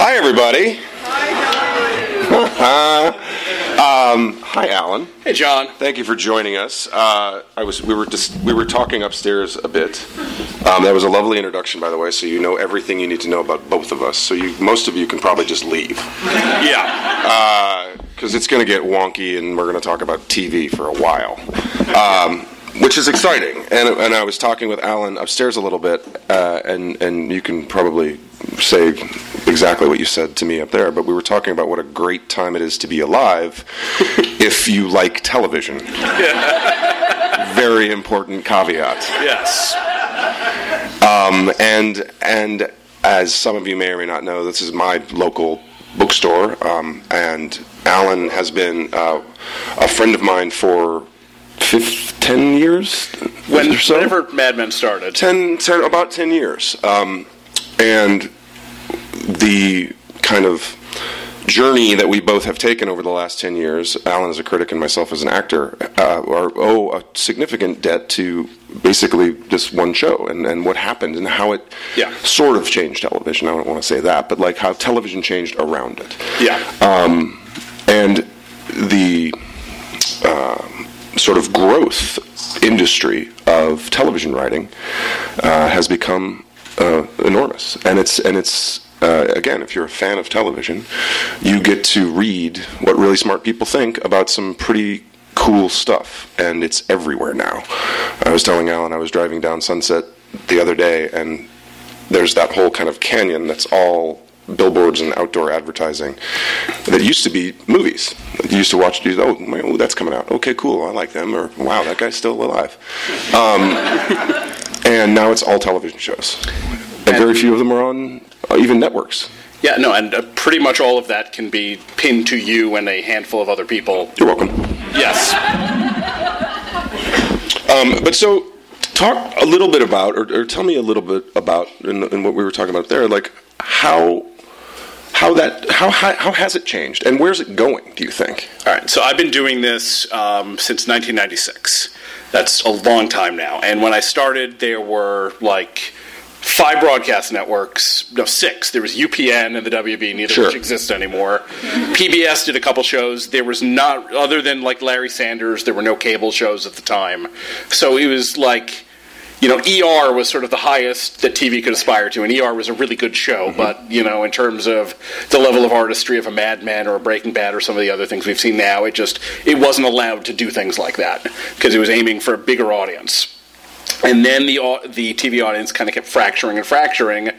Hi, everybody. Hi, um, hi, Alan. Hey, Jon. Thank you for joining us. Uh, I was we were just we were talking upstairs a bit. Um, that was a lovely introduction, by the way. So you know everything you need to know about both of us. So you most of you can probably just leave Yeah. because it's going to get wonky, and we're going to talk about TV for a while. Um, which is exciting, and, and I was talking with Alan upstairs a little bit, uh, and and you can probably say exactly what you said to me up there. But we were talking about what a great time it is to be alive if you like television. Very important caveat. Yes. Um, and and as some of you may or may not know, this is my local bookstore, um, and Alan has been uh, a friend of mine for fif- ten years When, so. whenever Mad Men started. 10, 10 about 10 years. Um, and the kind of journey that we both have taken over the last 10 years, Alan as a critic and myself as an actor, uh, are, owe a significant debt to basically this one show and, and what happened and how it Yeah. sort of changed television. I don't want to say that, but like how television changed around it Yeah. um, and the um sort of growth industry of television writing uh, has become uh, enormous, and it's and it's. Uh, again, if you're a fan of television, you get to read what really smart people think about some pretty cool stuff, and it's everywhere now. I was telling Alan I was driving down Sunset the other day, and there's that whole kind of canyon that's all billboards and outdoor advertising that used to be movies. You used to watch, oh, oh, that's coming out. Okay, cool, I like them. Or, wow, that guy's still alive. Um, and now it's all television shows. And very few of them are on uh, even networks. Yeah, no, and uh, pretty much all of that can be pinned to you and a handful of other people. You're welcome. Yes. Um, but so, talk a little bit about, or, or tell me a little bit about, in, in what we were talking about there, like how how that how, how how has it changed, and where's it going? Do you think? All right, so I've been doing this um, since 1996. That's a long time now. And when I started, there were like five broadcast networks. No, six. There was UPN and the WB, neither Sure. of which exist anymore. PBS did a couple shows. There was not, other than like Larry Sanders, there were no cable shows at the time. So it was like. You know, ER was sort of the highest that TV could aspire to, and ER was a really good show. But you know, in terms of the level of artistry of a Mad Men or a Breaking Bad or some of the other things we've seen now, it just it wasn't allowed to do things like that because it was aiming for a bigger audience. And then the the TV audience kind of kept fracturing and fracturing,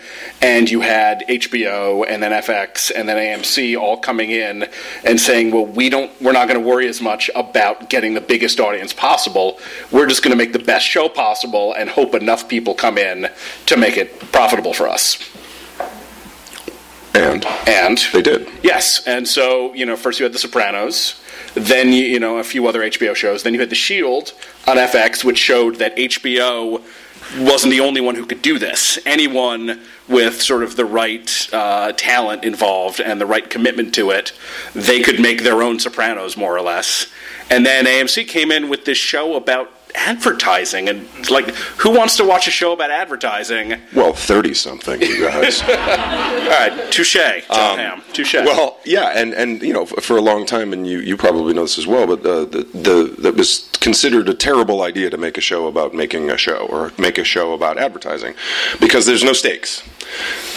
and you had HBO and then FX and then AMC all coming in and saying, "Well, we don't, we're not going to worry as much about getting the biggest audience possible. We're just going to make the best show possible and hope enough people come in to make it profitable for us." And And they did. Yes, and so you know, first you had The Sopranos, then you, you know a few other HBO shows, then you had The Shield on FX, which showed that HBO wasn't the only one who could do this. Anyone with sort of the right uh, talent involved and the right commitment to it, they could make their own Sopranos more or less. And then AMC came in with this show about advertising and like who wants to watch a show about advertising Well, thirtysomething, you guys. all right touche Jon Hamm. touche Well, yeah, and, and you know, for a long time, and you, you probably know this as well, but uh, the the that was considered a terrible idea to make a show about making a show or make a show about advertising, because there's no stakes.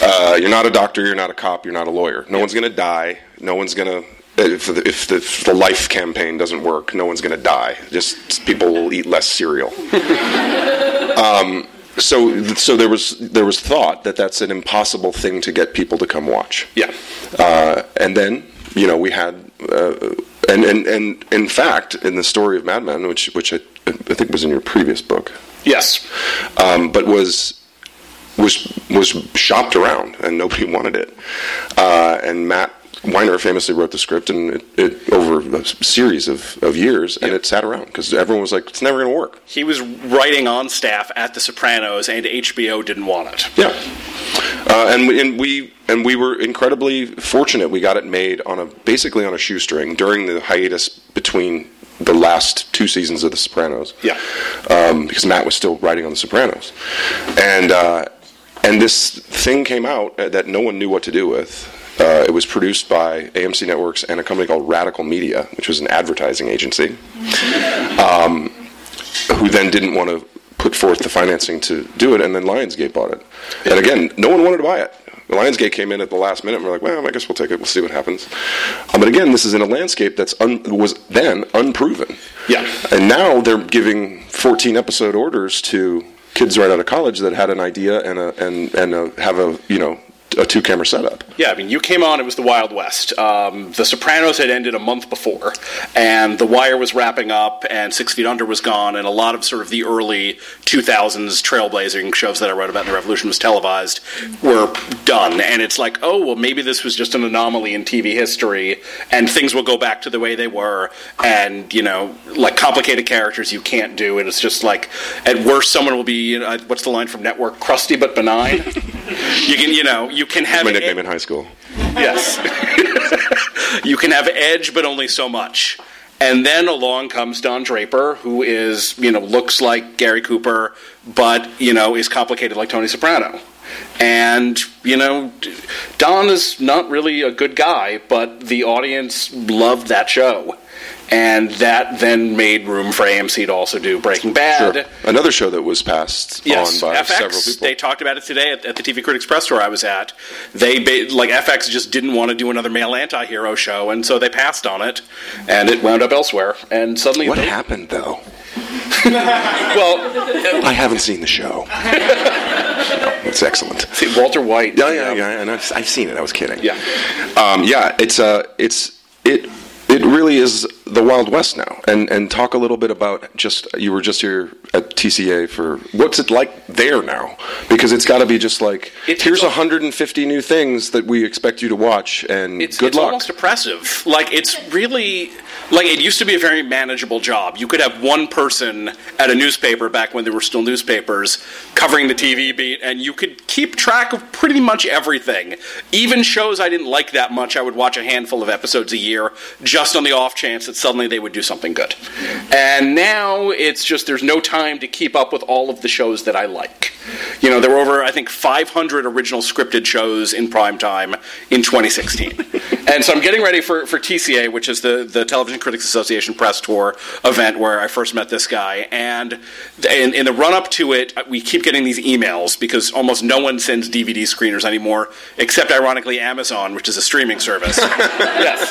Uh, you're not a doctor, you're not a cop, you're not a lawyer. No one's going to die. No one's going to. If the, if, the, if the life campaign doesn't work, no one's going to die. Just people will eat less cereal. so so there was there was thought that that's an impossible thing to get people to come watch. yeah Uh, and then you know we had uh, and, and and in fact in the story of Mad Men, which which I, I think was in your previous book, yes um, but was was was shopped around and nobody wanted it. Uh, and Matt Weiner famously wrote the script and it, it over a series of, of years, and it sat around because everyone was like, "It's never going to work." He was writing on staff at The Sopranos, and HBO didn't want it. Yeah, uh, and we- and we and we were incredibly fortunate. We got it made on a basically on a shoestring during the hiatus between the last two seasons of The Sopranos. Yeah. um, because Matt was still writing on The Sopranos, and uh, and this thing came out uh, that no one knew what to do with, Uh, it was produced by AMC Networks and a company called Radical Media, which was an advertising agency, um, who then didn't want to put forth the financing to do it, and then Lionsgate bought it. And again, no one wanted to buy it. Lionsgate came in at the last minute, and we're like, well, I guess we'll take it. We'll see what happens. Um, but again, this is in a landscape that's un- was then unproven. Yeah. And now they're giving 14 episode orders to kids right out of college that had an idea and a, and and a, have a you know a two camera setup. Yeah, I mean, you came on, it was the Wild West. Um, the Sopranos had ended a month before, and The Wire was wrapping up, and Six Feet Under was gone, and a lot of sort of the early 2000s trailblazing shows that I wrote about in the Revolution was televised were done. And it's like, oh, well, maybe this was just an anomaly in TV history, and things will go back to the way they were, and, you know, like complicated characters you can't do, and it's just like, at worst, someone will be, you know, what's the line from Network? Crusty but benign. you can, you know, you can have my nickname in high school. Yes. you can have edge, but only so much. And then along comes Don Draper, who is, you know, looks like Gary Cooper, but, you know, is complicated like Tony Soprano. And, you know, Don is not really a good guy, but the audience loved that show and that then made room for AMC to also do Breaking Bad. Sure. Another show that was passed yes, on by FX, several people. They talked about it today at, at, the TV Critics Press tour I was at. They like FX just didn't want to do another male anti-hero show, and so they passed on it, and it wound up elsewhere. And suddenly, what they, happened though? well, I haven't seen the show. it's excellent. See, Walter White. Yeah, yeah, yeah. And I've, I've seen it. I was kidding. Yeah, um, yeah. It's uh, it's it it really is the Wild West now. And and talk a little bit about just you were just here at TCA for what's it like there now? Because it's got to be just like here's it's- 150 new things that we expect you to watch, and it's, good it's luck. almost oppressive. Like it's really like it used to be a very manageable job. You could have one person at a newspaper back when there were still newspapers covering the TV beat, and you could keep track of pretty much everything. Even shows I didn't like that much, I would watch a handful of episodes a year, just on the off chance that suddenly they would do something good. And now it's just there's no time to keep up with all of the shows that I like. You know, there were over I think 500 original scripted shows in prime time in 2016. And so I'm getting ready for, for TCA, which is the, the Television Critics Association press tour event where I first met this guy. And in, in the run up to it, we keep getting these emails because almost no one sends DVD screeners anymore, except ironically Amazon, which is a streaming service. yes.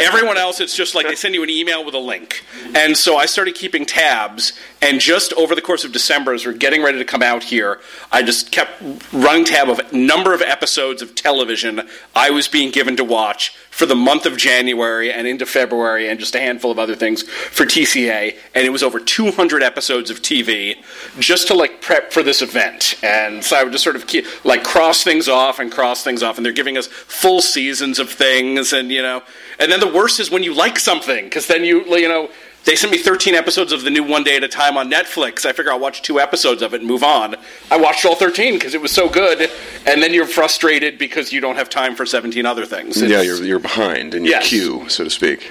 Everyone else, it's just like they send you an email with a link. And so I started keeping tabs, and just over the course of December, as we're getting ready to come out here, I just kept running tab of number of episodes of television I was being given to watch for the month of January and into February, and just a handful of other things for TCA. And it was over 200 episodes of TV just to like prep for this event. And so I would just sort of keep, like cross things off and cross things off, and they're giving us full seasons of things, and you know. And then the worst is when you like something, because then you you know they sent me 13 episodes of the new One Day at a Time on Netflix. I figure I'll watch two episodes of it and move on. I watched all 13 because it was so good, and then you're frustrated because you don't have time for 17 other things. yeah, you're you're behind in your Yes. queue, so to speak.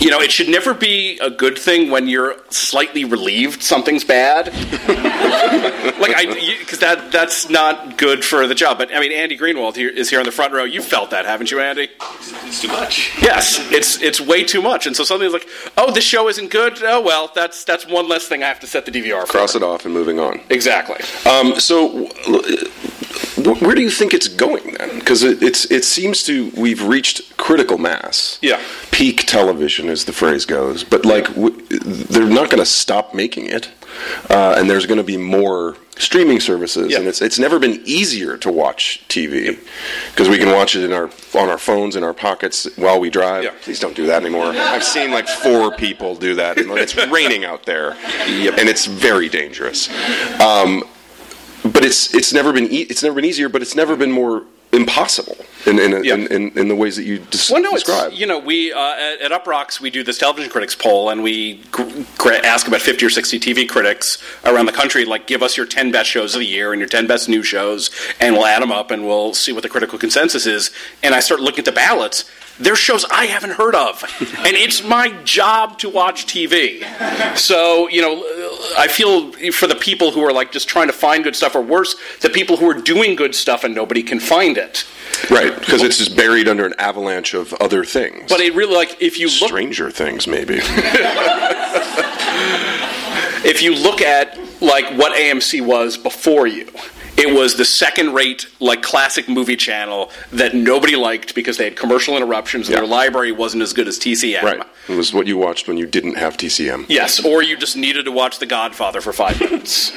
you know, it should never be a good thing when you're slightly relieved something's bad. like I, because that that's not good for the job. But I mean, Andy Greenwald here is here in the front row. You felt that, haven't you, Andy? It's too much. Yes, it's it's way too much. And so something's like, oh, this show isn't good. Oh well, that's that's one less thing I have to set the DVR for. Cross it off and moving on. Exactly. Um, so, wh- where do you think it's going then? Because it, it's it seems to we've reached critical mass. Yeah. Peak television, as the phrase goes. But like, w- they're not going to stop making it, uh, and there's going to be more streaming services, Yeah. and it's it's never been easier to watch TV because we can watch it in our on our phones in our pockets while we drive. Yeah. Please don't do that anymore. I've seen like four people do that, and it's raining out there, and it's very dangerous. Um, but it's it's never been e- it's never been easier, but it's never been more impossible in in, Yeah. in, in, in the ways that you des- Well, no, describe. you know we uh, at, at Uproxx we do this television critics poll and we gr- ask about fifty or sixty TV critics around the country like give us your ten best shows of the year and your ten best new shows and we'll add them up and we'll see what the critical consensus is. And I start looking at the ballots. There's shows I haven't heard of, and it's my job to watch TV. So you know, I feel for the people who are like just trying to find good stuff, or worse, the people who are doing good stuff and nobody can find it. Right, because it's just buried under an avalanche of other things. But it really like if you look Stranger things, maybe. if you look at like what AMC was before you, it was the second-rate like classic movie channel that nobody liked because they had commercial interruptions and Yeah. their library wasn't as good as TCM. right. It was what you watched when you didn't have TCM. Yes, or you just needed to watch The Godfather for five minutes.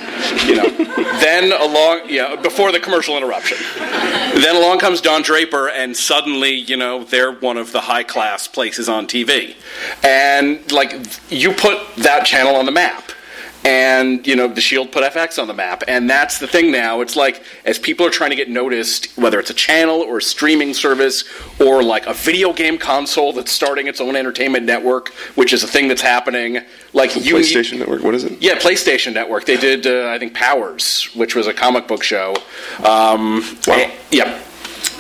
you know. Then along, yeah, before the commercial interruption. Then along comes Don Draper, and suddenly, you know, they're one of the high class places on TV, and like you put that channel on the map. And you know the Shield put FX on the map, and that's the thing now. It's like as people are trying to get noticed, whether it's a channel or a streaming service or like a video game console that's starting its own entertainment network, which is a thing that's happening. Like you need- PlayStation Network, what is it? yeah, PlayStation Network. They did, uh, I think, Powers, which was a comic book show. Um, Wow. and- yeah.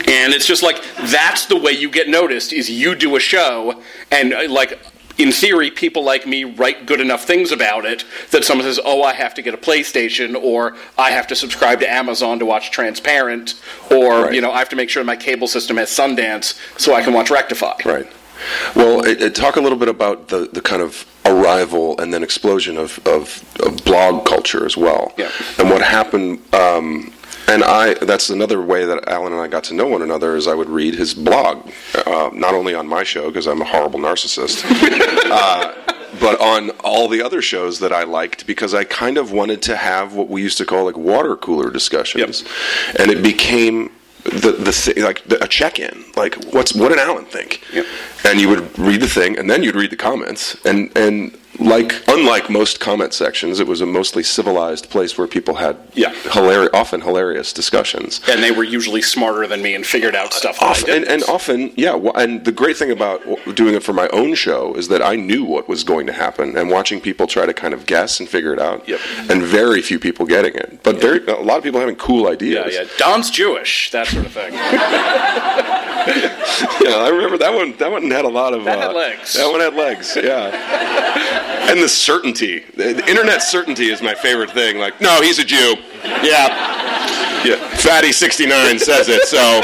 And it's just like that's the way you get noticed is you do a show and uh, like in theory people like me write good enough things about it that someone says oh I have to get a PlayStation or I have to subscribe to Amazon to watch Transparent or Right. you know I have to make sure my cable system has Sundance so I can watch Rectify. Right. Well, it, it, talk a little bit about the, the kind of arrival and then explosion of, of, of blog culture as well. Yeah. And what happened, um, and I that's another way that Alan and I got to know one another is I would read his blog, uh, not only on my show because I'm a horrible narcissist, uh, but on all the other shows that I liked because I kind of wanted to have what we used to call like water cooler discussions, and it became the the like the, a check in like what's what did Alan think, Yep. and you would read the thing and then you'd read the comments and and like unlike most comment sections, it was a mostly civilized place where people had Yeah. hilarious, often hilarious discussions. And they were usually smarter than me and figured out stuff Often, and, and often, yeah. And the great thing about doing it for my own show is that I knew what was going to happen, and watching people try to kind of guess and figure it out. Yep. And very few people getting it, but very a lot of people having cool ideas. Yeah, yeah. Don's Jewish, that sort of thing. Yeah, I remember that one. That one had a lot of. That uh, had legs. That one had legs. Yeah. and the certainty, the, internet certainty, is my favorite thing. Like, no, he's a Jew. Yeah. Yeah. Fatty sixty nine says it. So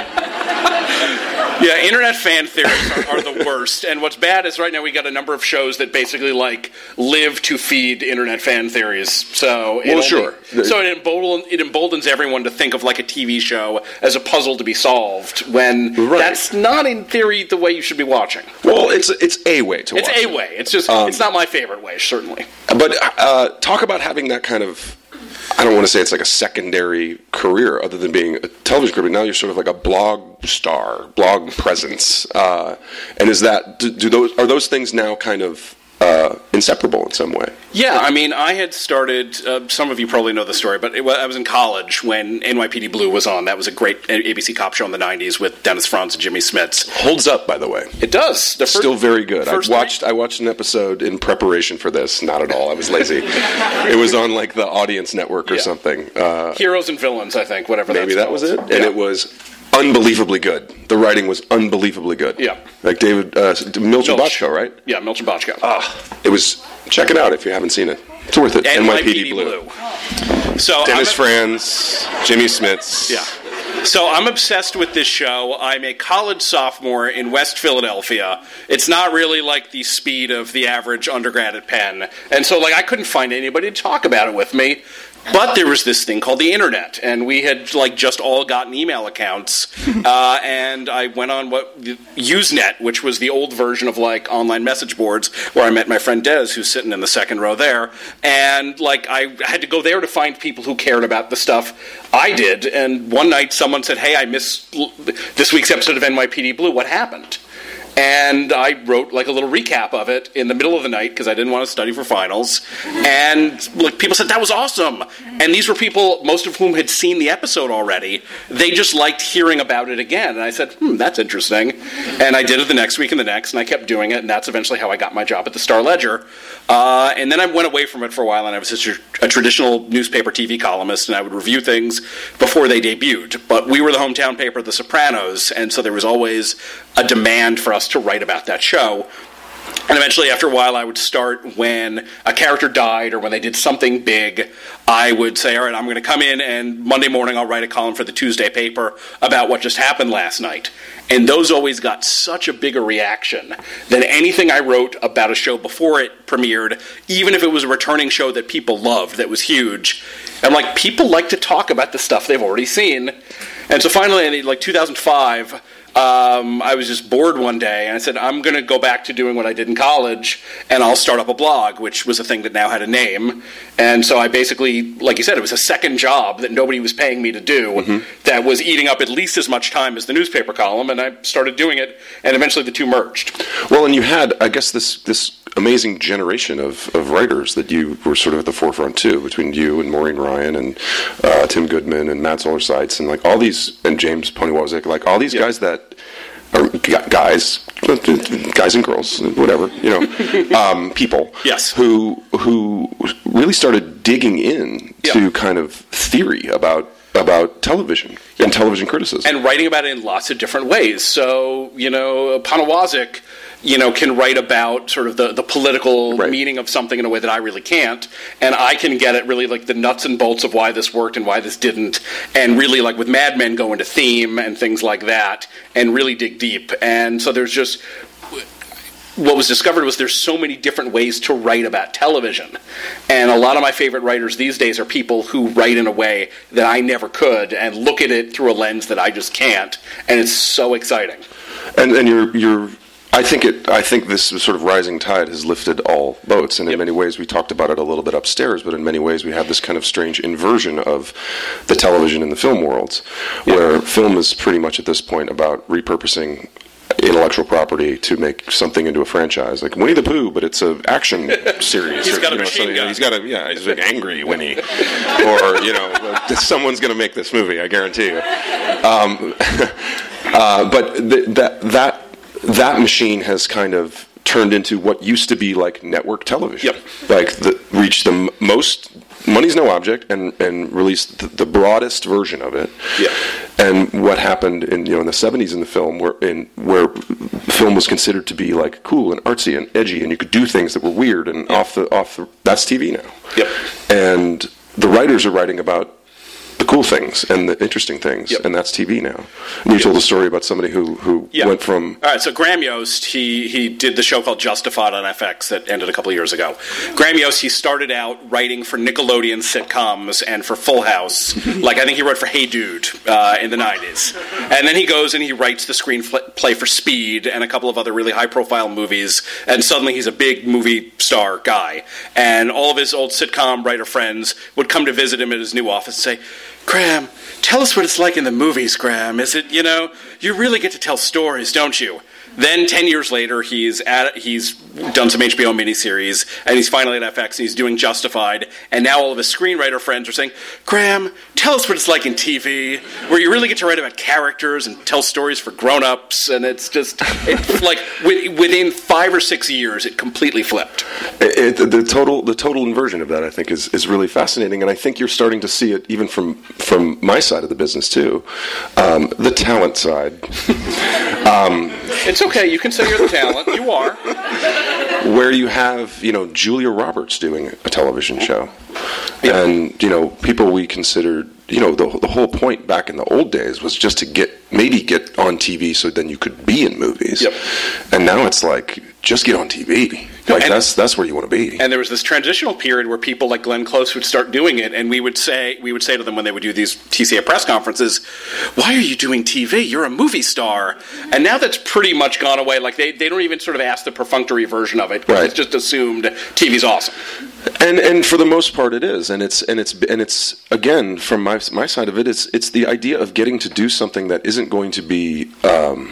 Yeah, internet fan theories are, are the worst. And what's bad is right now we got a number of shows that basically like live to feed internet fan theories. So it Well, only- sure. So it, embolden, it emboldens everyone to think of like a TV show as a puzzle to be solved when Right. that's not in theory the way you should be watching. well, it's it's a way to It's watch. a it. way. It's just Um, it's not my favorite way, certainly. But uh, talk about having that kind of. I don't want to say it's like a secondary career, other than being a television career. But now you're sort of like a blog star, blog presence. Uh, and is that do, do those are those things now kind of uh, inseparable in some way? Yeah, I mean, I had started. Uh, some of you probably know the story, but it, I was in college when NYPD Blue was on. That was a great ABC cop show in the '90s with Dennis Franz and Jimmy Smits. Holds up, by the way. It does. The first, Still very good. I watched. I watched an episode in preparation for this. Not at all. I was lazy. it was on like the Audience Network or Yeah. something. Uh, Heroes and Villains, I think, whatever. maybe that was it. called. And Yeah. it was unbelievably good. The writing was unbelievably good. Yeah. Like David uh, Milch Milch. Bochco, right? Yeah, Milch and Bochco. Ah, it was. Check it out if you haven't seen it. It's worth it. NYPD, Blue. So Dennis I'm, Franz, Jimmy Smits. Yeah. So I'm obsessed with this show. I'm a college sophomore in West Philadelphia. It's not really like the speed of the average undergrad at Penn. And so like I couldn't find anybody to talk about it with me. But there was this thing called the internet, and we had like just all gotten email accounts, uh, and I went on what Usenet, which was the old version of like online message boards, where I met my friend Des, who's sitting in the second row there, and like I had to go there to find people who cared about the stuff I did. And one night, someone said, "Hey, I missed l- this week's episode of NYPD Blue. What happened?" And I wrote like a little recap of it in the middle of the night because I didn't want to study for finals. And like people said that was awesome. And these were people, most of whom had seen the episode already. They just liked hearing about it again. And I said, hmm, that's interesting. And I did it the next week and the next, and I kept doing it. And that's eventually how I got my job at the Star Ledger. Uh, and then I went away from it for a while, and I was just a traditional newspaper TV columnist, and I would review things before they debuted. But we were the hometown paper The Sopranos, and so there was always a demand for us to write about that show. And eventually, after a while, I would start when a character died or when they did something big. I would say, all right, I'm going to come in and Monday morning I'll write a column for the Tuesday paper about what just happened last night. And those always got such a bigger reaction than anything I wrote about a show before it premiered, even if it was a returning show that people loved, that was huge. I'm like, people like to talk about the stuff they've already seen. And so finally, in like 2005, um, I was just bored one day, and I said, I'm going to go back to doing what I did in college, and I'll start up a blog, which was a thing that now had a name. And so I basically, like you said, it was a second job that nobody was paying me to do mm-hmm. that was eating up at least as much time as the newspaper column, and I started doing it, and eventually the two merged. Well, and you had, I guess, this this amazing generation of, of writers that you were sort of at the forefront too, between you and Maureen Ryan and uh, Tim Goodman and Matt Zoller and like all these and James Poniewozik, like all these guys that are guys, guys and girls, whatever you know, um, people. Yes. Who who really started digging in to kind of theory about about television and television criticism and writing about it in lots of different ways. So you know, Poniewozik you know, can write about sort of the, the political right. meaning of something in a way that I really can't. And I can get it really like the nuts and bolts of why this worked and why this didn't. And really, like with Mad Men, go into theme and things like that and really dig deep. And so there's just what was discovered was there's so many different ways to write about television. And a lot of my favorite writers these days are people who write in a way that I never could and look at it through a lens that I just can't. And it's so exciting. And, and you're, you're I think it. I think this sort of rising tide has lifted all boats, and in yep. many ways, we talked about it a little bit upstairs. But in many ways, we have this kind of strange inversion of the television and the film worlds, yep. where film is pretty much at this point about repurposing intellectual property to make something into a franchise, like Winnie the Pooh, but it's an action series. he's or, got a know, machine gun. He's got a yeah, he's an angry Winnie, or you know, someone's going to make this movie. I guarantee you. Um, uh, but th- that that that machine has kind of turned into what used to be like network television. Yep. Like the, reach the m- most money's no object and and release the, the, broadest version of it. Yeah. And what happened in you know in the 70s in the film where in where film was considered to be like cool and artsy and edgy and you could do things that were weird and off the off the that's TV now. Yep. And the writers are writing about the cool things and the interesting things, yep. and that's TV now. And you told a story about somebody who who yep. went from. All right, so Graham Yost, he he did the show called Justified on FX that ended a couple years ago. Graham Yost, he started out writing for Nickelodeon sitcoms and for Full House. like I think he wrote for Hey Dude uh, in the '90s, and then he goes and he writes the screenplay for Speed and a couple of other really high-profile movies. And suddenly he's a big movie star guy, and all of his old sitcom writer friends would come to visit him at his new office and say Graham, tell us what it's like in the movies, Graham. Is it, you know, you really get to tell stories, don't you? Then ten years later, he's at he's done some HBO miniseries, and he's finally at FX, and he's doing Justified. And now all of his screenwriter friends are saying, "Graham, tell us what it's like in TV, where you really get to write about characters and tell stories for grown-ups." And it's just it's like within five or six years, it completely flipped. It, it, the total the total inversion of that, I think, is is really fascinating, and I think you're starting to see it even from from my side of the business too, um, the talent side. um, it's okay. You can say you're the talent. You are. Where you have, you know, Julia Roberts doing a television show, yeah. and you know, people we considered, you know, the the whole point back in the old days was just to get maybe get on TV so then you could be in movies. Yep. And now it's like just get on TV. Like and, that's that's where you want to be. And there was this transitional period where people like Glenn Close would start doing it, and we would say we would say to them when they would do these TCA press conferences, "Why are you doing TV? You're a movie star." And now that's pretty much gone away. Like they, they don't even sort of ask the perfunctory version of it. Right. It's just assumed TV's awesome. And and for the most part, it is. And it's and it's and it's again from my my side of it, it's it's the idea of getting to do something that isn't going to be. Um,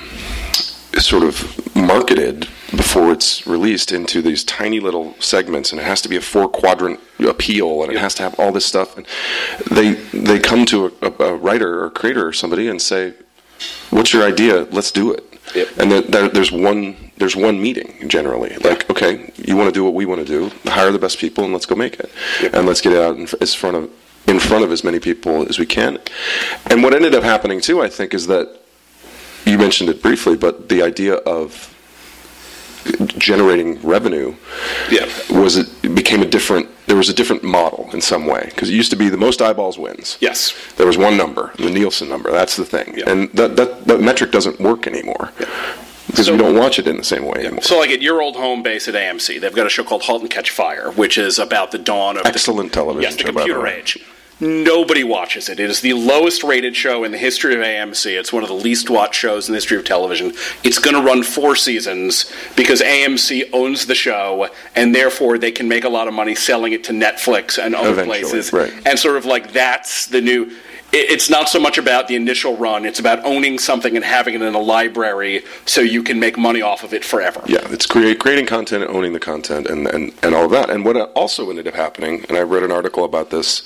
sort of marketed before it's released into these tiny little segments, and it has to be a four quadrant appeal, and it has to have all this stuff. And they they come to a, a, writer or creator or somebody and say, "What's your idea? Let's do it." Yep. And then there's one there's one meeting generally. Like, okay, you want to do what we want to do? Hire the best people and let's go make it, yep. and let's get it out in as front of in front of as many people as we can. And what ended up happening too, I think, is that you mentioned it briefly, but the idea of generating revenue Yeah. was it became a different there was a different model in some way because it used to be the most eyeballs wins Yes. there was one number the nielsen number that's the thing Yeah. and that, that that metric doesn't work anymore because So- we don't watch it in the same way anymore So, like at your old home base at AMC, they've got a show called *Halt and Catch Fire*, which is about the dawn of Excellent the, television Yes, the show, computer age. Nobody watches it. It is the lowest rated show in the history of AMC. It's one of the least watched shows in the history of television. It's going to run four seasons because AMC owns the show, and therefore they can make a lot of money selling it to Netflix and other Eventually, places. right. And sort of like that's the new. It- It's not so much about the initial run; it's about owning something and having it in a library so you can make money off of it forever. Yeah, it's create, creating content, owning the content, and, and, and all of that. And what also ended up happening, and I read an article about this.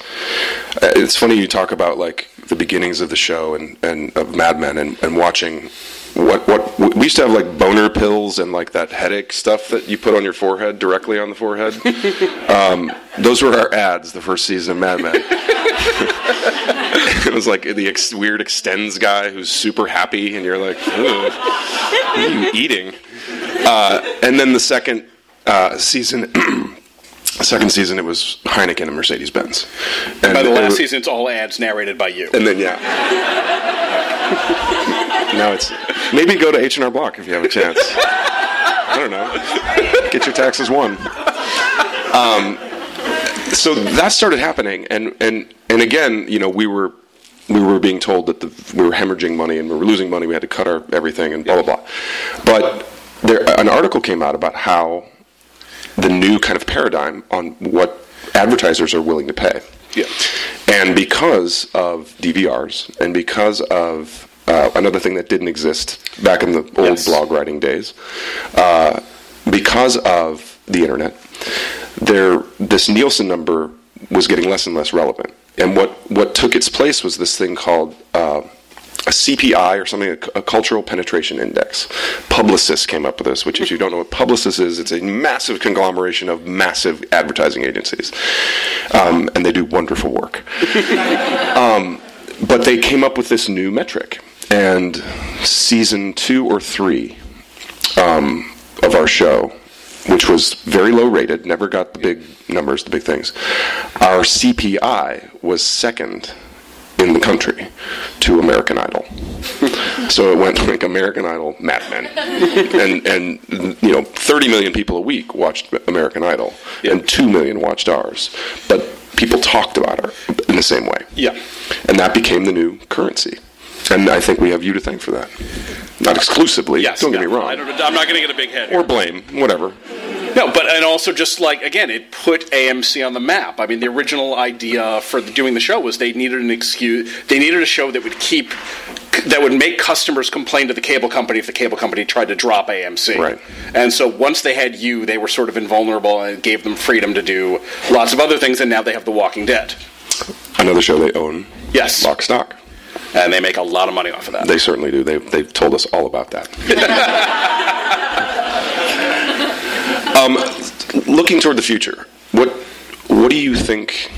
Uh, it's funny you talk about like the beginnings of the show and, and of Mad Men and, and watching what what we used to have like boner pills and like that headache stuff that you put on your forehead directly on the forehead. um, those were our ads the first season of Mad Men. it was like the ex- weird Extenze guy who's super happy, and you're like, "Ugh, what are you eating? Uh, and then the second uh, season, second season, it was Heineken and Mercedes Benz. And By the last was- season, it's all ads narrated by you. and then yeah. now it's maybe go to H and R Block if you have a chance. I don't know. Get your taxes won. Um, so that started happening, and and and again, you know, we were we were being told that the, we were hemorrhaging money and we were losing money. We had to cut our everything and blah blah blah. But there, an article came out about how the new kind of paradigm on what advertisers are willing to pay. Yeah. And because of DVRs, and because of uh, another thing that didn't exist back in the old Yes. blog writing days, uh, because of the internet, there this Nielsen number was getting less and less relevant. And what, what took its place was this thing called uh, a CPI or something, a, cultural penetration index. Publicis came up with this, which if you don't know what Publicis is, it's a massive conglomeration of massive advertising agencies. Um, and they do wonderful work. um, but they came up with this new metric. And season two or three um, of our show, which was very low rated, never got the big numbers, the big things. Our CPI was second in the country to American Idol. so it went like American Idol, Mad Men, and and you know, 30 million people a week watched American Idol, and two million watched ours. But people talked about her in the same way. Yeah. And that became the new currency. And I think we have you to thank for that. Not exclusively. Yes. don't get me wrong. I don't, I'm not going to get a big head. or blame, whatever. No, but and also just like again, it put AMC on the map. I mean, the original idea for the, doing the show was they needed an excuse. They needed a show that would keep that would make customers complain to the cable company if the cable company tried to drop AMC. Right. And so once they had you, they were sort of invulnerable and it gave them freedom to do lots of other things. And now they have The Walking Dead. Another show they own. Yes. Lock Stock. And they make a lot of money off of that. They certainly do. They, they've told us all about that. um, looking toward the future, what what do you think?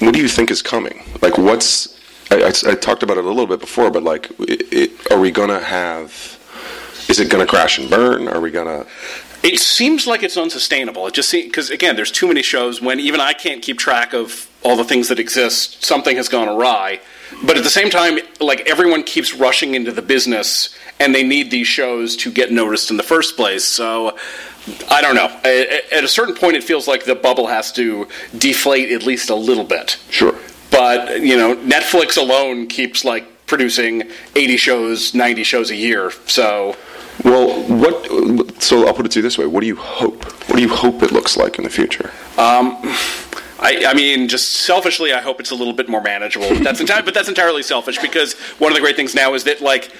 What do you think is coming? Like, what's? I, I, I talked about it a little bit before, but like, it, it, are we gonna have? Is it gonna crash and burn? Are we gonna? It seems like it's unsustainable. It just because again, there's too many shows. When even I can't keep track of all the things that exist, something has gone awry. But at the same time, like everyone keeps rushing into the business, and they need these shows to get noticed in the first place. So. I don't know. At a certain point, it feels like the bubble has to deflate at least a little bit. Sure. But you know, Netflix alone keeps like producing 80 shows, 90 shows a year. So Well, what? So I'll put it to you this way: What do you hope? What do you hope it looks like in the future? Um, I, I mean, just selfishly, I hope it's a little bit more manageable. That's entirely, but that's entirely selfish because one of the great things now is that like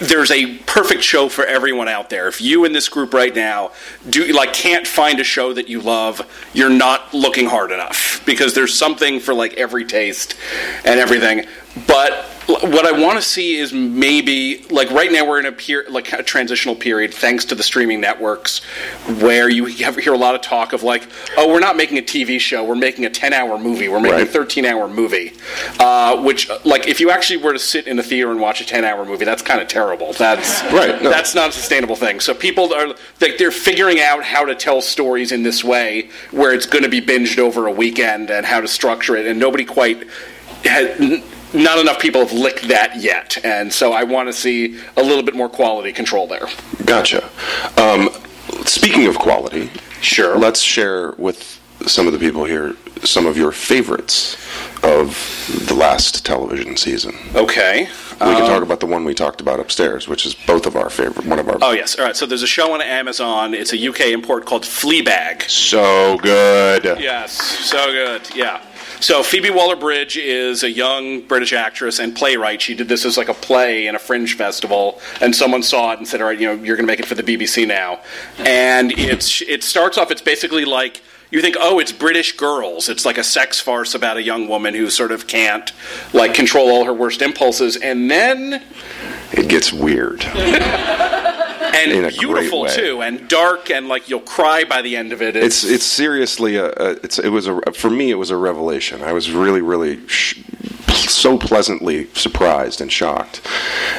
there's a perfect show for everyone out there. If you in this group right now do like can't find a show that you love, you're not looking hard enough because there's something for like every taste and everything. But what I want to see is maybe like right now we're in a period like a transitional period thanks to the streaming networks where you have, hear a lot of talk of like oh we're not making a TV show we're making a 10 hour movie we're making Right. a 13 hour movie uh, which like if you actually were to sit in a theater and watch a 10 hour movie that's kind of terrible that's Right, no. that's not a sustainable thing so people are like they're figuring out how to tell stories in this way where it's going to be binged over a weekend and how to structure it and nobody quite has, n- not enough people have licked that yet, and so I want to see a little bit more quality control there. Gotcha. Um, speaking of quality, Sure. let's share with some of the people here some of your favorites of the last television season. Okay. We can talk about the one we talked about upstairs, which is both of our favorite, one of our. Oh yes. All right. So there's a show on Amazon. It's a UK import called Fleabag. So good. Yes. So good. Yeah. So Phoebe Waller-Bridge is a young British actress and playwright. She did this as like a play in a fringe festival, and someone saw it and said, "All right, you know, you're going to make it for the BBC now." And it's it starts off. It's basically like you think, "Oh, it's British Girls." It's like a sex farce about a young woman who sort of can't like control all her worst impulses, and then It gets weird. and In a great beautiful too, and dark, and like you'll cry by the end of it. It's it's seriously a, a it's it was a for me it was a revelation. I was really really sh- so pleasantly surprised and shocked.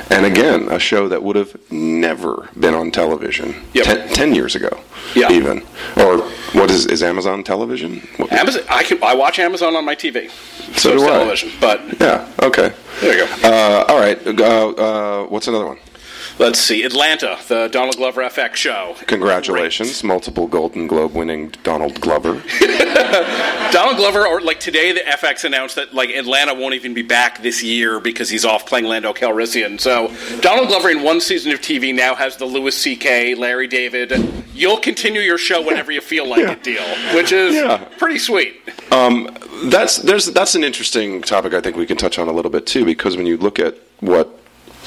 And again, a show that would have never been on television Yep. ten, years ago, Yeah. even. Or what is is Amazon television? What- Amazon. I can I watch Amazon on my TV. So it's do I. television, but Yeah. Okay. there you go. Uh, all right. Uh, uh, what's another one? Let's see, Atlanta, the Donald Glover FX show. Congratulations, multiple Golden Globe winning Donald Glover. Donald Glover, or like today, the FX announced that like Atlanta won't even be back this year because he's off playing Lando Calrissian. So Donald Glover in one season of TV now has the Louis C.K., Larry David. You'll continue your show whenever you feel like it deal, which is Yeah. pretty sweet. Um, that's there's that's an interesting topic. I think we can touch on a little bit too, because when you look at what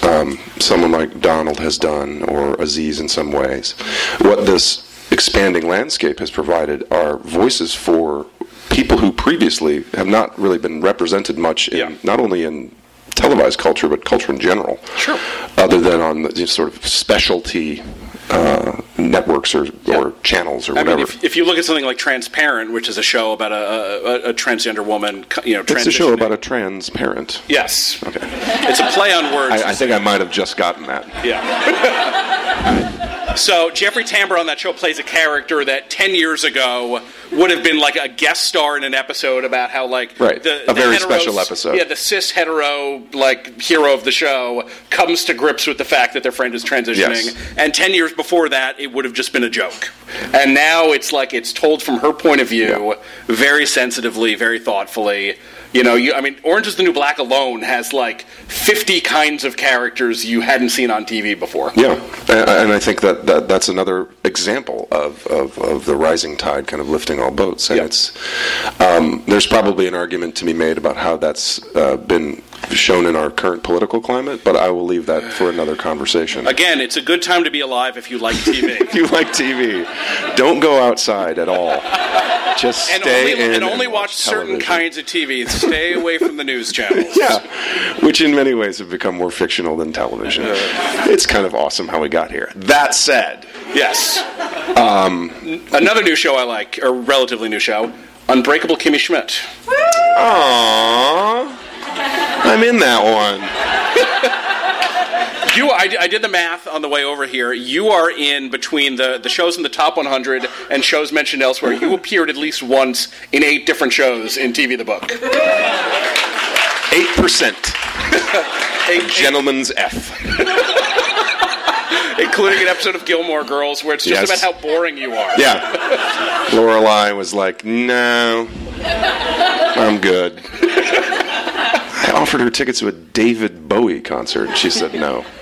um, someone like Donald has done, or Aziz in some ways, what this expanding landscape has provided are voices for people who previously have not really been represented much in Yeah. not only in televised culture but culture in general. Sure. Other than on the sort of specialty uh, networks or, or channels or I whatever. mean, if, if you look at something like Transparent, which is a show about a, a, a transgender woman, you know, it's a show about a trans parent. Yes, Okay. it's a play on words. I, I think I might have just gotten that. Yeah. so Jeffrey Tambor on that show plays a character that ten years ago would have been like a guest star in an episode about how like Right. the, A the very heteros- special episode. Yeah, the cis hetero like hero of the show comes to grips with the fact that their friend is transitioning. Yes. And ten years before that, it would have just been a joke. And now it's like it's told from her point of view, very sensitively, very thoughtfully. You know, you, I mean, Orange is the New Black alone has like 50 kinds of characters you hadn't seen on TV before. Yeah, and and I think that, that that's another example of, of, of the rising tide kind of lifting all boats. And Yeah. it's um, there's probably an argument to be made about how that's uh, been shown in our current political climate, but I will leave that for another conversation. Again, it's a good time to be alive if you like TV. if you like TV, don't go outside at all. Just and stay only, in and only watch certain kinds of TV. Stay away from the news channels. Yeah, which in many ways have become more fictional than television. It's kind of awesome how we got here. That said, Yes. Um, Another new show I like, or relatively new show, Unbreakable Kimmy Schmidt. Aww. I'm in that one. You, I, I did the math on the way over here. You are in between the, the shows in the top 100 and shows mentioned elsewhere. You appeared at least once in eight different shows in TV the Book. Eight percent. a Gentleman's F. including an episode of Gilmore Girls where it's just Yes. about how boring you are. Yeah. Lorelai was like, "No, I'm good." I offered her tickets to a David Bowie concert. and She said no.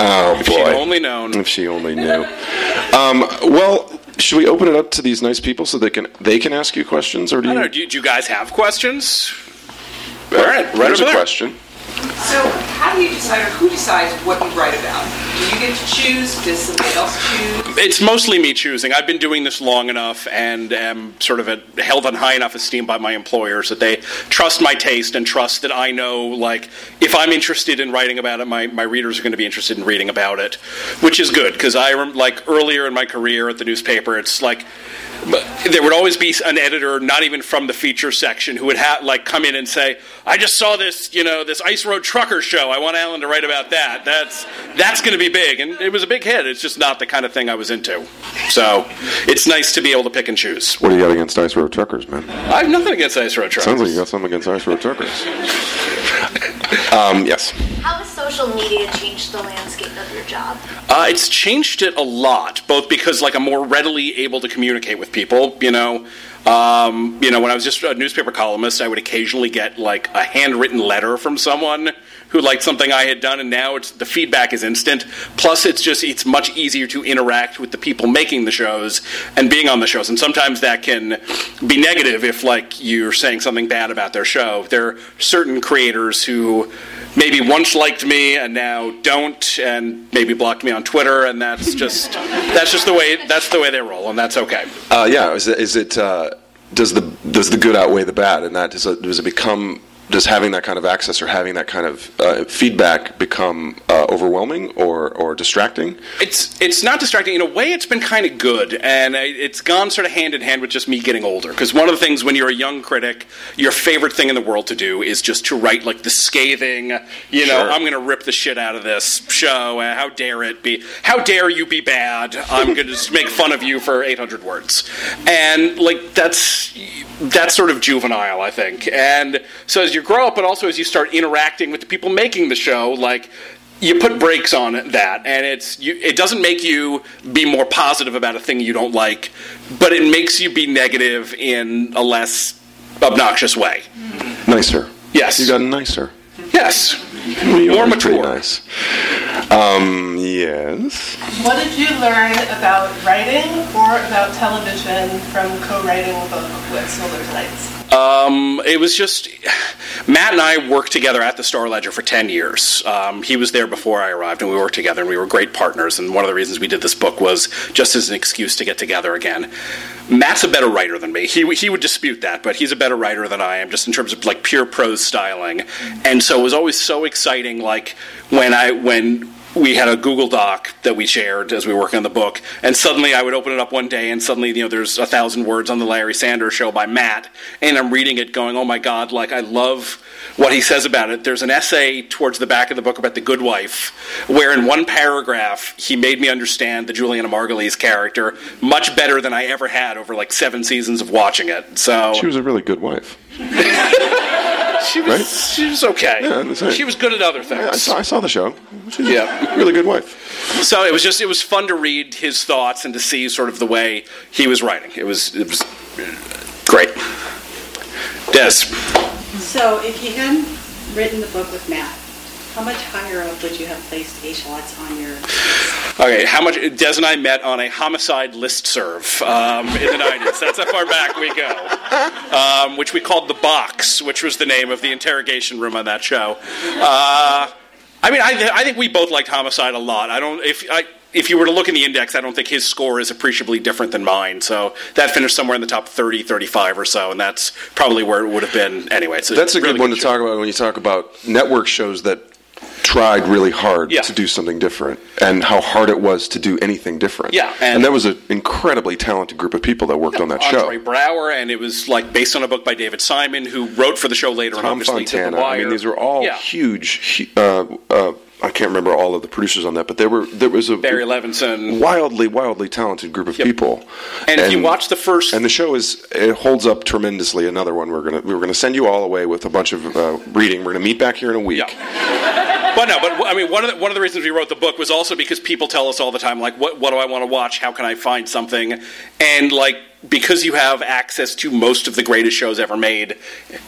Oh boy! If she'd only known. If she only knew. Um, well, should we open it up to these nice people so they can they can ask you questions, or do I you? don't know, do, you- do you guys have questions? All right, right Here's over a there. question. So, how do you decide, or who decides what you write about? Do you get to choose? Does somebody else choose? It's mostly me choosing. I've been doing this long enough and am sort of a, held on high enough esteem by my employers that they trust my taste and trust that I know, like, if I'm interested in writing about it, my, my readers are going to be interested in reading about it, which is good because I, like, earlier in my career at the newspaper, it's like, but there would always be an editor, not even from the feature section, who would have like come in and say, "I just saw this, you know, this Ice Road Trucker show. I want Alan to write about that. That's that's going to be big." And it was a big hit. It's just not the kind of thing I was into. So it's nice to be able to pick and choose. What do you got against Ice Road Truckers, man? I have nothing against Ice Road Truckers. Sounds like you got something against Ice Road Truckers. um, yes. Social media changed the landscape of your job? Uh, it's changed it a lot, both because like I'm more readily able to communicate with people. You know, um, you know, when I was just a newspaper columnist, I would occasionally get like a handwritten letter from someone who liked something I had done, and now it's the feedback is instant. Plus, it's just it's much easier to interact with the people making the shows and being on the shows, and sometimes that can be negative if like you're saying something bad about their show. There are certain creators who maybe once liked me and now don't, and maybe blocked me on Twitter, and that's just that's just the way that's the way they roll, and that's okay. Uh, yeah. Is it, is it uh, does the does the good outweigh the bad, and that does it, does it become does having that kind of access or having that kind of uh, feedback become uh, overwhelming or, or distracting? It's it's not distracting in a way. It's been kind of good, and it's gone sort of hand in hand with just me getting older. Because one of the things when you're a young critic, your favorite thing in the world to do is just to write like the scathing, you know, Sure. I'm going to rip the shit out of this show. Uh, how dare it be? How dare you be bad? I'm going to just make fun of you for 800 words, and like that's that's sort of juvenile, I think. And so as you grow up, but also as you start interacting with the people making the show, like you put brakes on that, and it's you, it doesn't make you be more positive about a thing you don't like, but it makes you be negative in a less obnoxious way. Nicer. Yes. You got nicer. Yes, You more mature. Nice. Um, yes. What did you learn about writing or about television from co-writing a book with Zoller Seitz? Um, it was just Matt and I worked together at the Star Ledger for ten years. Um, he was there before I arrived, and we worked together, and we were great partners. And one of the reasons we did this book was just as an excuse to get together again. Matt's a better writer than me. He he would dispute that, but he's a better writer than I am, just in terms of like pure prose styling. And so it was always so exciting, like when I when we had a Google Doc that we shared as we were working on the book, and suddenly I would open it up one day, and suddenly you know there's a thousand words on the Larry Sanders Show by Matt, and I'm reading it, going, "Oh my God!" Like I love what he says about it. There's an essay towards the back of the book about the Good Wife, where in one paragraph he made me understand the Julianna Margulies character much better than I ever had over like seven seasons of watching it. So She was a really good wife. she was, right? she was okay. Yeah, I'm she was good at other Yeah, I things. saw, I saw the show. She's Yeah. a really good wife. So it was just it was fun to read his thoughts and to see sort of the way he was writing. It was it was great. Des, So, if you hadn't written the book with Matt, how much higher up would you have placed H-Lots on your okay, how much Des and I met on a homicide list serve um, in the nineties. That's how far back we go. Um, which we called the box, which was the name of the interrogation room on that show. Uh, I mean, I, I think we both liked homicide a lot. I don't if I. If you were to look in the index, I don't think his score is appreciably different than mine. So that finished somewhere in the top 30, 35 or so, and that's probably where it would have been anyway. So That's a really good one to show. talk about when you talk about network shows that tried really hard Yeah. to do something different and how hard it was to do anything different. Yeah, and, and- that was an incredibly talented group of people that worked on that show. Andre Braugher, and it was like based on a book by David Simon, who wrote for the show later and Tom obviously did Fontana. I mean, these were all yeah. huge. Uh, uh, I can't remember all of the producers on that, but there were there was a Barry Levinson. wildly, wildly talented group of Yep. people. And if you watch the first, and the show is it holds up tremendously. Another one we're gonna we're gonna send you all away with a bunch of uh, reading. We're gonna meet back here in a week. Yeah. but no, but I mean, one of the, one of the reasons we wrote the book was also because people tell us all the time, like, what what do I want to watch? How can I find something? And like, because you have access to most of the greatest shows ever made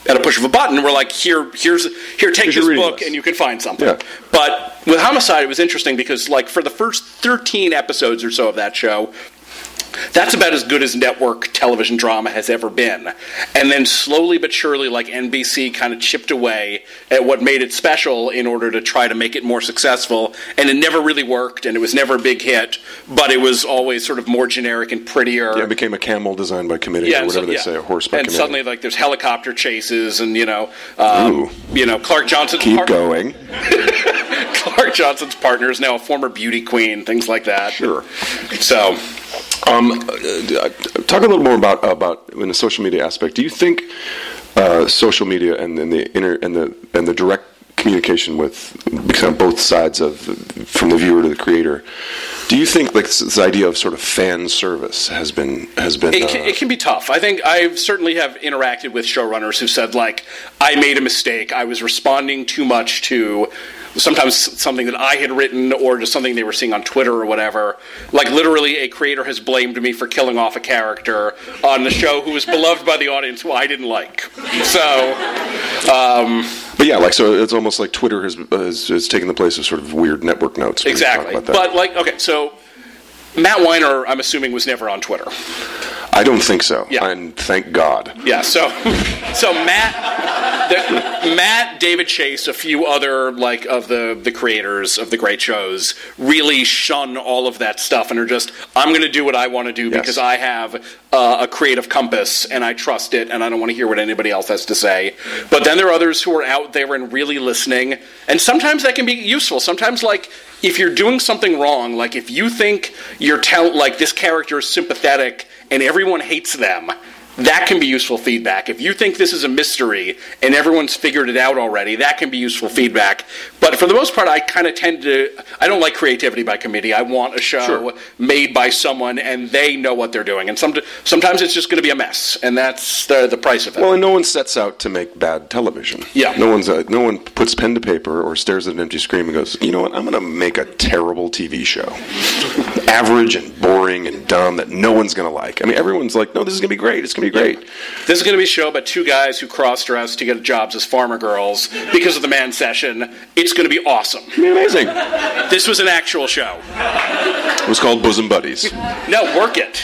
at a push of a button, we're like, here, here's here, take this book, list. and you can find something. Yeah. But with Homicide, it was interesting because, like, for the first thirteen episodes or so of that show. That's about as good as network television drama has ever been. And then slowly but surely, like NBC kind of chipped away at what made it special in order to try to make it more successful. And it never really worked, and it was never a big hit, but it was always sort of more generic and prettier. Yeah, it became a camel designed by committee, or whatever so- they yeah. say, a horse by And committee. suddenly, like, there's helicopter chases, and you know, um, you know, Clark Johnson's Keep part- going. Clark Johnson's partner is now a former beauty queen, things like that. Sure. So, Um, uh, talk a little more about about in the social media aspect. Do you think uh, social media and then the inter and the and the direct communication with kind of both sides of from the viewer to the creator? Do you think like this, this idea of sort of fan service has been has been? It uh, it can be tough. I think I certainly have interacted with showrunners who said, like, I made a mistake. I was responding too much to sometimes something that I had written or just something they were seeing on Twitter or whatever. Like, literally, a creator has blamed me for killing off a character on the show who was beloved by the audience who I didn't like. So, um, but yeah, like so, it's almost like Twitter has has, has taken the place of sort of weird network notes. when you talk exactly. But, like, okay, so. Matt Weiner, I'm assuming, was never on Twitter. I don't think so. Yeah. And thank God. Yeah, so so Matt, the, Matt, David Chase, a few other like of the the creators of the great shows really shun all of that stuff and are just I'm going to do what I want to do Yes. because I have uh, a creative compass and I trust it and I don't want to hear what anybody else has to say. But then there are others who are out there and really listening, and sometimes that can be useful. Sometimes like if you're doing something wrong, like if you think you're tell like this character is sympathetic and everyone hates them, that can be useful feedback. If you think this is a mystery and everyone's figured it out already, that can be useful feedback. But for the most part, I kind of tend to. I don't like creativity by committee. I want a show Sure. made by someone and they know what they're doing. And some, sometimes it's just going to be a mess, and that's the, the price of it. Well, and no one sets out to make bad television. Yeah. No one's uh, no one puts pen to paper or stares at an empty screen and goes, you know what? I'm going to make a terrible TV show, average and boring and dumb that no one's going to like. I mean, everyone's like, no, this is going to be great. It's going to be great. This is going to be a show about two guys who cross dress to get jobs as farmer girls because of the man session. It's going to be awesome. Be amazing. This was an actual show. It was called Bosom Buddies. No, work it.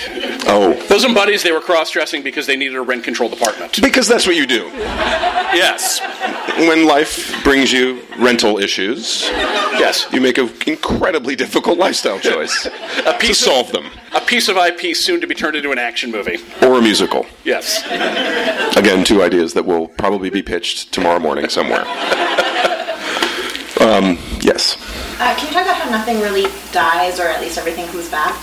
Oh, Bosom buddies, they were cross dressing because they needed a rent controlled apartment. because that's what you do Yes. when life brings you rental issues. Yes. You make an incredibly difficult lifestyle choice A to piece, solve them, a piece of IP soon to be turned into an action movie. or a musical. Yes. Again, two ideas that will probably be pitched tomorrow morning somewhere. Um, yes. Uh, can you talk about how nothing really dies, or at least everything comes back?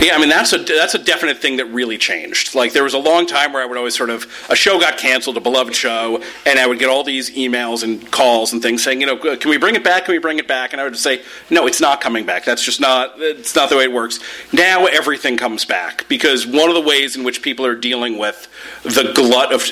Yeah, I mean that's a that's a definite thing that really changed. Like there was a long time where I would always sort of a show got canceled, a beloved show, and I would get all these emails and calls and things saying, you know, can we bring it back? Can we bring it back? And I would say, no, it's not coming back. That's just not it's not the way it works. Now everything comes back because one of the ways in which people are dealing with the glut of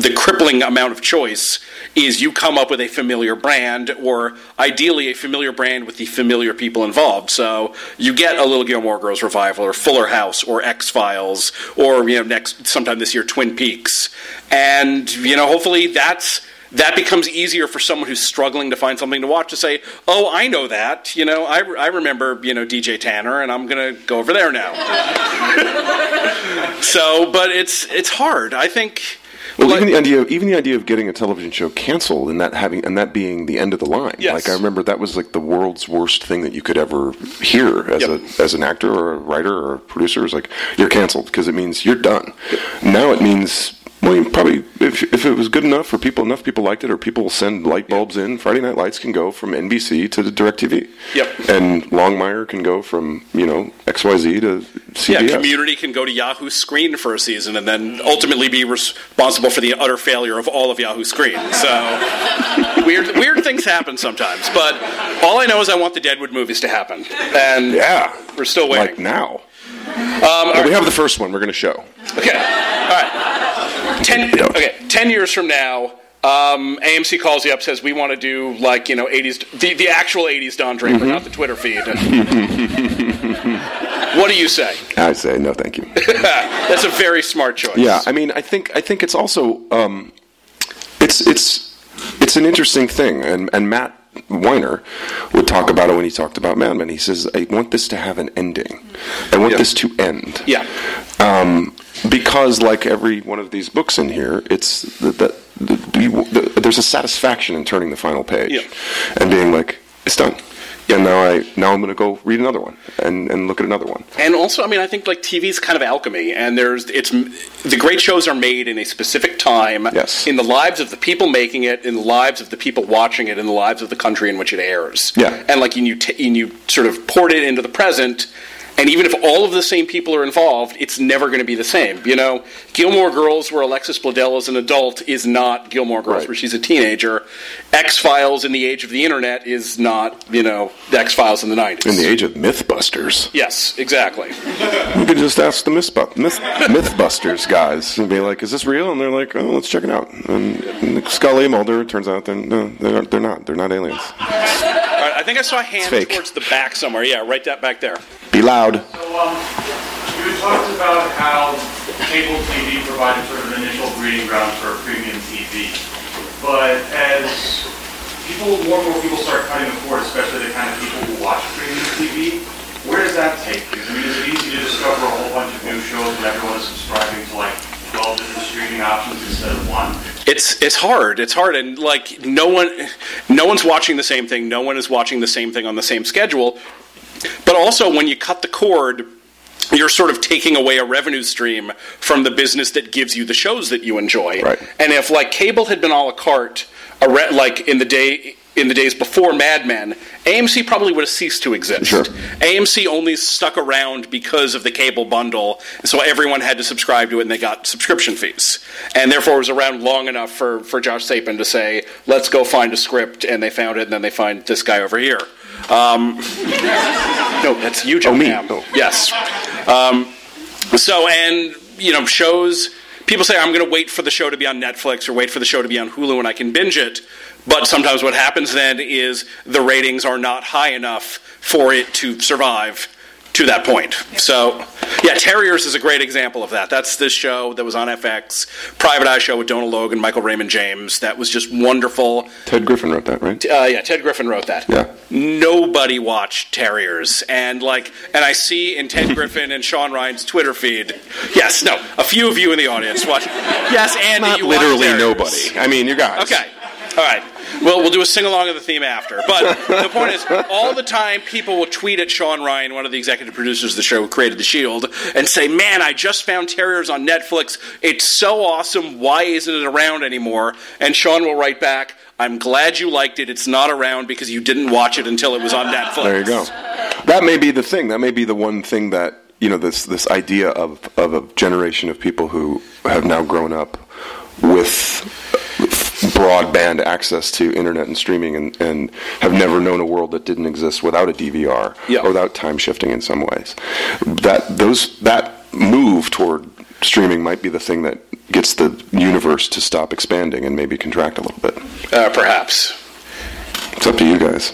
the crippling amount of choice is you come up with a familiar brand or ideally a familiar brand with the familiar people involved. So you get a little Gilmore Girls revival or Fuller House or X Files or you know next sometime this year Twin Peaks, and you know hopefully that's. That becomes easier for someone who's struggling to find something to watch to say, "Oh, I know that. You know, I, I remember, you know, DJ Tanner, and I'm to go over there now." so, but it's it's hard. I think. Well, like- even the idea, even the idea of getting a television show canceled and that having and that being the end of the line. Yes. Like I remember that was like the world's worst thing that you could ever hear as Yep. a as an actor or a writer or a producer. It was like you're canceled because it means you're done. Now it means. Well, you probably if, if it was good enough for people, enough people liked it, or people will send light bulbs in. Friday Night Lights can go from NBC to the Directv. Yep. And Longmire can go from you know XYZ to CBS. Yeah, Community can go to Yahoo Screen for a season and then ultimately be responsible for the utter failure of all of Yahoo Screen. So weird, weird things happen sometimes. But all I know is I want the Deadwood movies to happen, and Yeah. we're still Like waiting. now. Um, Well, we have the first one. We're going to show. Okay, all right. Ten, okay, ten years from now. Um, AMC calls you up, says we want to do like you know '80s, the, the actual '80s Don Draper, Mm-hmm. not the Twitter feed. what do you say? I say no, thank you. That's a very smart choice. Yeah, I mean, I think I think it's also um, it's it's it's an interesting thing, and and Matt Weiner would talk about it when he talked about Mad Men. He says, "I want this to have an ending. I want Yeah. this to end." Yeah. um, because like every one of these books in here, it's that the, the, the, there's a satisfaction in turning the final page Yeah. and being like, it's done. And now I now I'm going to go read another one and, and look at another one. And also, I mean, I think like TV's kind of alchemy, and there's it's the great shows are made in a specific time, Yes. in the lives of the people making it, in the lives of the people watching it, in the lives of the country in which it airs. Yeah. and like and you t- and you sort of port it into the present. And even if all of the same people are involved, it's never going to be the same. You know, Gilmore Girls, where Alexis Bledel is an adult, is not Gilmore Girls, Right. where she's a teenager. X Files in the age of the internet is not, you know, X Files in the 90s. In the age of Mythbusters, Yes, exactly. you could just ask the Myth, Mythbusters guys and be like, "Is this real?" And they're like, "Oh, let's check it out." And, and Scully and Mulder, it turns out they're no, they're, they're not. They're not aliens. All right, I think I saw a hand towards the back somewhere. Yeah, right that back there. Be loud. So, um, you had talked about how cable TV provided sort of an initial breeding ground for premium TV. But as people, more and more people start cutting the cord, especially the kind of people who watch premium TV, where does that take you? I mean, is it easy to discover a whole bunch of new shows when everyone is subscribing to like 12 different streaming options instead of one? It's it's hard. It's hard, and like no one, no one's watching the same thing. No one is watching the same thing on the same schedule. But also, when you cut the cord, you're sort of taking away a revenue stream from the business that gives you the shows that you enjoy. Right. And if like cable had been a la carte, a re- like in the day in the days before Mad Men, AMC probably would have ceased to exist. Sure. AMC only stuck around because of the cable bundle, and so everyone had to subscribe to it, and they got subscription fees. And therefore, it was around long enough for, for Josh Sapan to say, "Let's go find a script," and they found it, and then they find this guy over here. Um, no, that's you, Joe Oh, me. Oh. Yes. Um, so, and you know, shows. People say I'm going to wait for the show to be on Netflix or wait for the show to be on Hulu and I can binge it. But sometimes what happens then is the ratings are not high enough for it to survive to that point. So, yeah, Terriers is a great example of that. That's this show that was on FX, Private Eye show with Donal Logue, Michael Raymond James. That was just wonderful. Ted Griffin wrote that, right? Uh, yeah, Ted Griffin wrote that. Yeah. Nobody watched Terriers, and like, and I see in Ted Griffin and Shawn Ryan's Twitter feed. Yes, no, a few of you in the audience watch. Yes, Andy, Not you literally Terriers. nobody. I mean, you guys. Okay. All right. Well, we'll do a sing along of the theme after. But the point is, all the time people will tweet at Shawn Ryan, one of the executive producers of the show who created The Shield, and say, Man, I just found Terriers on Netflix. It's so awesome. Why isn't it around anymore? And Shawn will write back, I'm glad you liked it. It's not around because you didn't watch it until it was on Netflix. There you go. That may be the thing. That may be the one thing that you know this this idea of of a generation of people who have now grown up with broadband access to internet and streaming and, and have never known a world that didn't exist without a DVR Yeah. or without time shifting in some ways. That those that move toward streaming might be the thing that gets the universe to stop expanding and maybe contract a little bit. Uh, perhaps. It's up to you guys.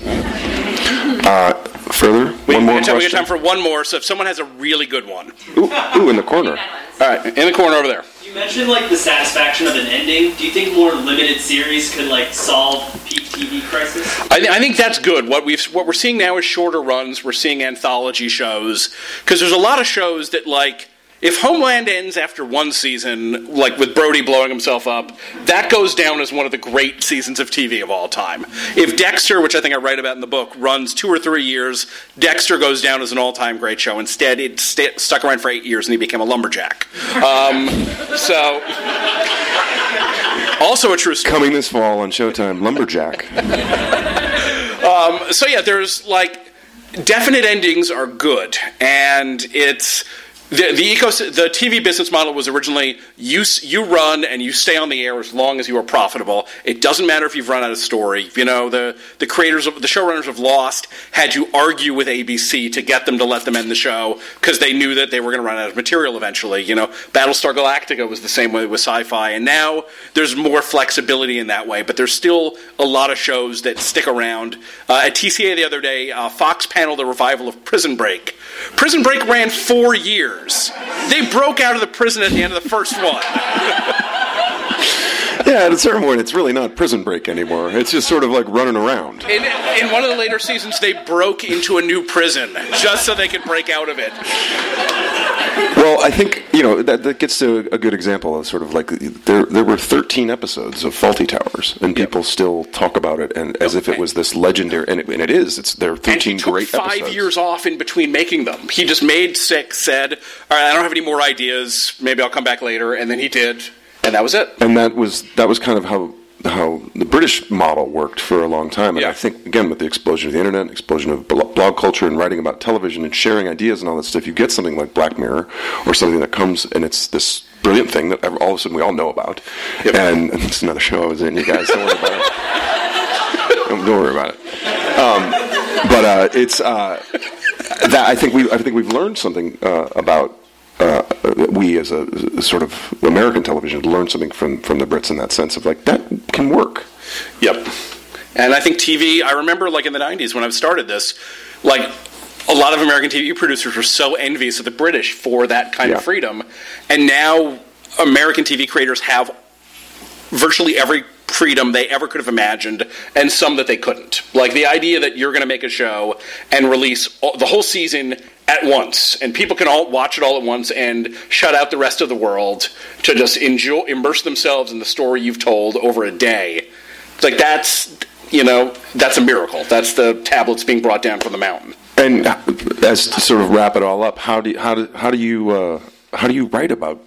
Uh, further, We, one more we got question. time for one more, so if someone has a really good one. Ooh, ooh, in the corner. All right, in the corner over there. You mentioned like the satisfaction of an ending. Do you think more limited series could like solve peak TV crisis? I, th- I think that's good. What we've what we're seeing now is shorter runs. We're seeing anthology shows because there's a lot of shows that like if Homeland ends after one season, like with Brody blowing himself up, that goes down as one of the great seasons of TV of all time. If Dexter, which I think I write about in the book, runs two or three years, Dexter goes down as an all-time great show. Instead, it sta stuck around for eight years and he became a lumberjack. Um, so, also a true story. Coming this fall on Showtime, Lumberjack. so yeah, there's like definite endings are good, and it's the the ecos- the TV business model was originally you you run and you stay on the air as long as you are profitable. It doesn't matter if you've run out of story. You know the the creators of the showrunners of Lost had to argue with ABC to get them to let them end the show because they knew that they were going to run out of material eventually. You know Battlestar Galactica was the same way with sci-fi, and now there's more flexibility in that way. But there's still a lot of shows that stick around. Uh, at TCA the other day, uh, Fox paneled the revival of Prison Break. Prison Break ran four years. They broke out of the prison at the end of the first one. yeah, at a certain point, it's really not Prison Break anymore. It's just sort of like running around. In, in one of the later seasons, they broke into a new prison just so they could break out of it. Well, I think you know that, that gets to a good example of sort of like there there were 13 episodes of Fawlty Towers, and people still talk about it and as if it was this legendary, and it, and it is. It's there are 13 and he took great five episodes. years off in between making them. He just made six, said, "All right, I don't have any more ideas. Maybe I'll come back later," and then he did, and that was it. and that was that was kind of how how the British model worked for a long time. And I think again with the explosion of the internet, explosion of blog culture, and writing about television and sharing ideas and all that stuff, you get something like Black Mirror or something that comes and it's this brilliant thing that all of a sudden we all know about. And, and it's another show I was in. You guys don't worry about it. Don't, don't worry about it. Um, but uh, it's uh, that I think we I think we've learned something uh, about uh, we as a, sort of American television learned something from from the Brits in that sense of like that can work. Yep. And I think TV, I remember like in the 90s when I started this, like a lot of American TV producers were so envious of the British for that kind Yeah. of freedom. And now American TV creators have virtually every freedom they ever could have imagined and some that they couldn't. Like the idea that you're going to make a show and release all, the whole season at once and people can all watch it all at once and shut out the rest of the world to just enjoy immerse themselves in the story you've told over a day. It's like that's you know, that's a miracle. That's the tablets being brought down from the mountain. And as to sort of wrap it all up, how do you, how do how do you uh, how do you write about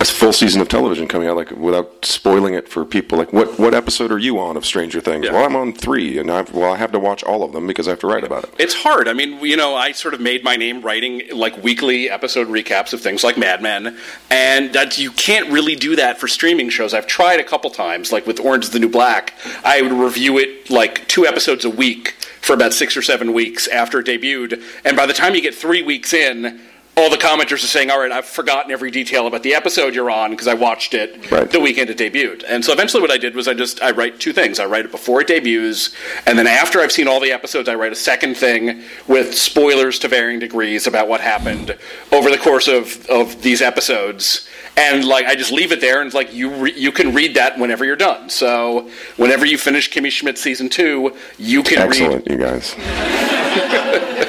a full season of television coming out like without spoiling it for people? Like what what episode are you on of Stranger Things? Well, I'm on three, and I've, well I have to watch all of them because I have to write about it. It's hard. I mean, you know, I sort of made my name writing like weekly episode recaps of things like Mad Men, and that you can't really do that for streaming shows. I've tried a couple times, like with Orange is the New Black. I would review it like two episodes a week for about six or seven weeks after it debuted, and by the time you get three weeks in. All the commenters are saying, "All right, I've forgotten every detail about the episode you're on because I watched it Right. the weekend it debuted." And so eventually, what I did was I just I write two things. I write it before it debuts, and then after I've seen all the episodes, I write a second thing with spoilers to varying degrees about what happened over the course of of these episodes. And like I just leave it there, and it's like you re- you can read that whenever you're done. So whenever you finish Kimmy Schmidt season two, you can read Excellent, you guys.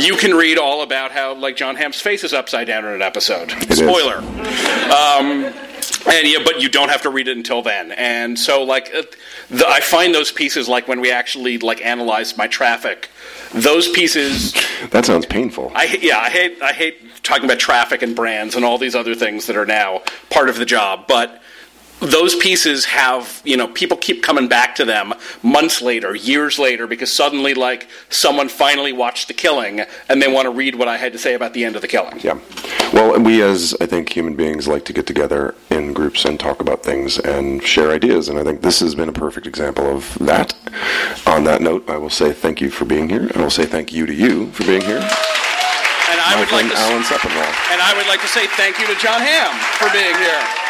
you can read all about how like Jon Hamm's face is upside down in an episode. is. Spoiler. Um, and yeah, but you don't have to read it until then. And so like uh, the, I find those pieces like when we actually like analyze my traffic, those pieces That sounds painful. I yeah, I hate I hate talking about traffic and brands and all these other things that are now part of the job, but those pieces have, you know, people keep coming back to them months later, years later because suddenly like someone finally watched The Killing and they want to read what I had to say about the end of The Killing. Yeah. Well, we as I think human beings like to get together in groups and talk about things and share ideas, and I think this has been a perfect example of that. On that note, I will say thank you for being here, and I will say thank you to you for being here. And I My would like to Alan and I would like to say thank you to Jon Hamm for being here.